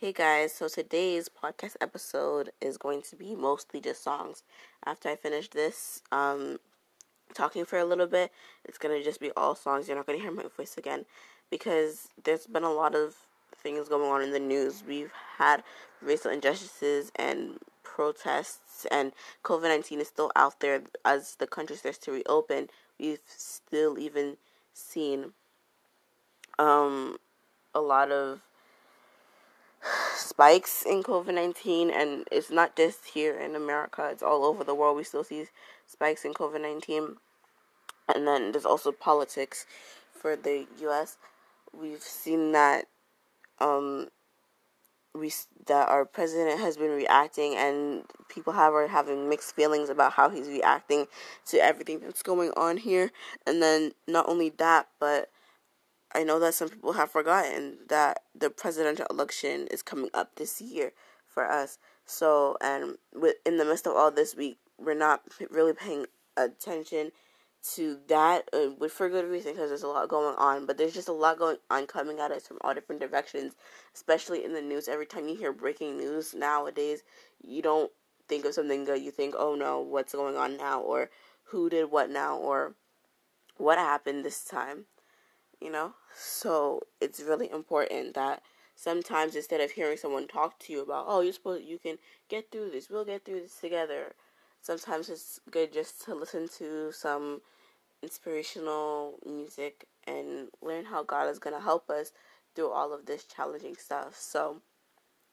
Hey guys, so today's podcast episode is going to be mostly just songs. After I finish this, um, talking for a little bit, it's gonna just be all songs. You're not gonna hear my voice again because there's been a lot of things going on in the news. We've had racial injustices and protests, and COVID 19 is still out there as the country starts to reopen. We've still even seen um, a lot of spikes in COVID 19, and it's not just here in America, it's all over the world. We still see spikes in COVID 19. And then there's also politics for the US. We've seen that um, we that our president has been reacting, and people have are having mixed feelings about how he's reacting to everything that's going on here. And then not only that, but I know that some people have forgotten that the presidential election is coming up this year for us. So, and with in the midst of all this, we we're not really paying attention to that, uh, for good reason because there's a lot going on. But there's just a lot going on coming at us from all different directions, especially in the news. Every time you hear breaking news nowadays, you don't think of something good. You think, oh no, what's going on now, or who did what now, or what happened this time you know? So it's really important that sometimes instead of hearing someone talk to you about, oh, you're supposed you can get through this, we'll get through this together. Sometimes it's good just to listen to some inspirational music and learn how God is going to help us through all of this challenging stuff. So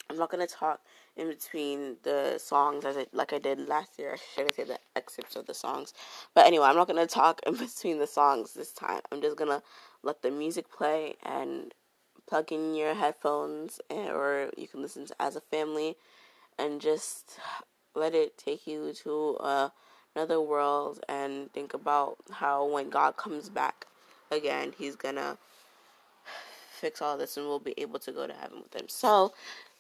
I'm not gonna talk in between the songs as I like I did last year. I should say the excerpts of the songs. But anyway, I'm not gonna talk in between the songs this time. I'm just gonna let the music play and plug in your headphones and, or you can listen to as a family and just let it take you to uh, another world and think about how when God comes back again, he's gonna fix all this and we'll be able to go to heaven with him. So,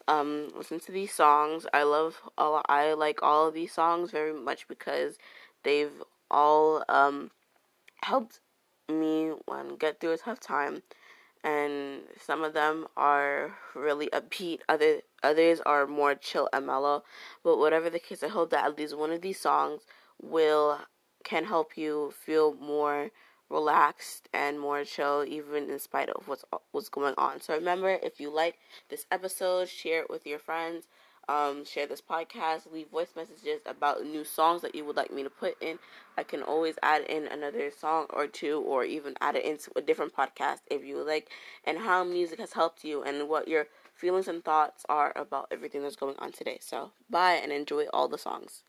um, listen to these songs. I love all. I like all of these songs very much because they've all um, helped me when get through a tough time. And some of them are really upbeat. Other others are more chill and mellow. But whatever the case, I hope that at least one of these songs will can help you feel more relaxed and more chill, even in spite of what's what's going on. So remember, if you like this episode, share it with your friends. Um, share this podcast. Leave voice messages about new songs that you would like me to put in. I can always add in another song or two, or even add it into a different podcast if you like. And how music has helped you, and what your feelings and thoughts are about everything that's going on today. So bye and enjoy all the songs.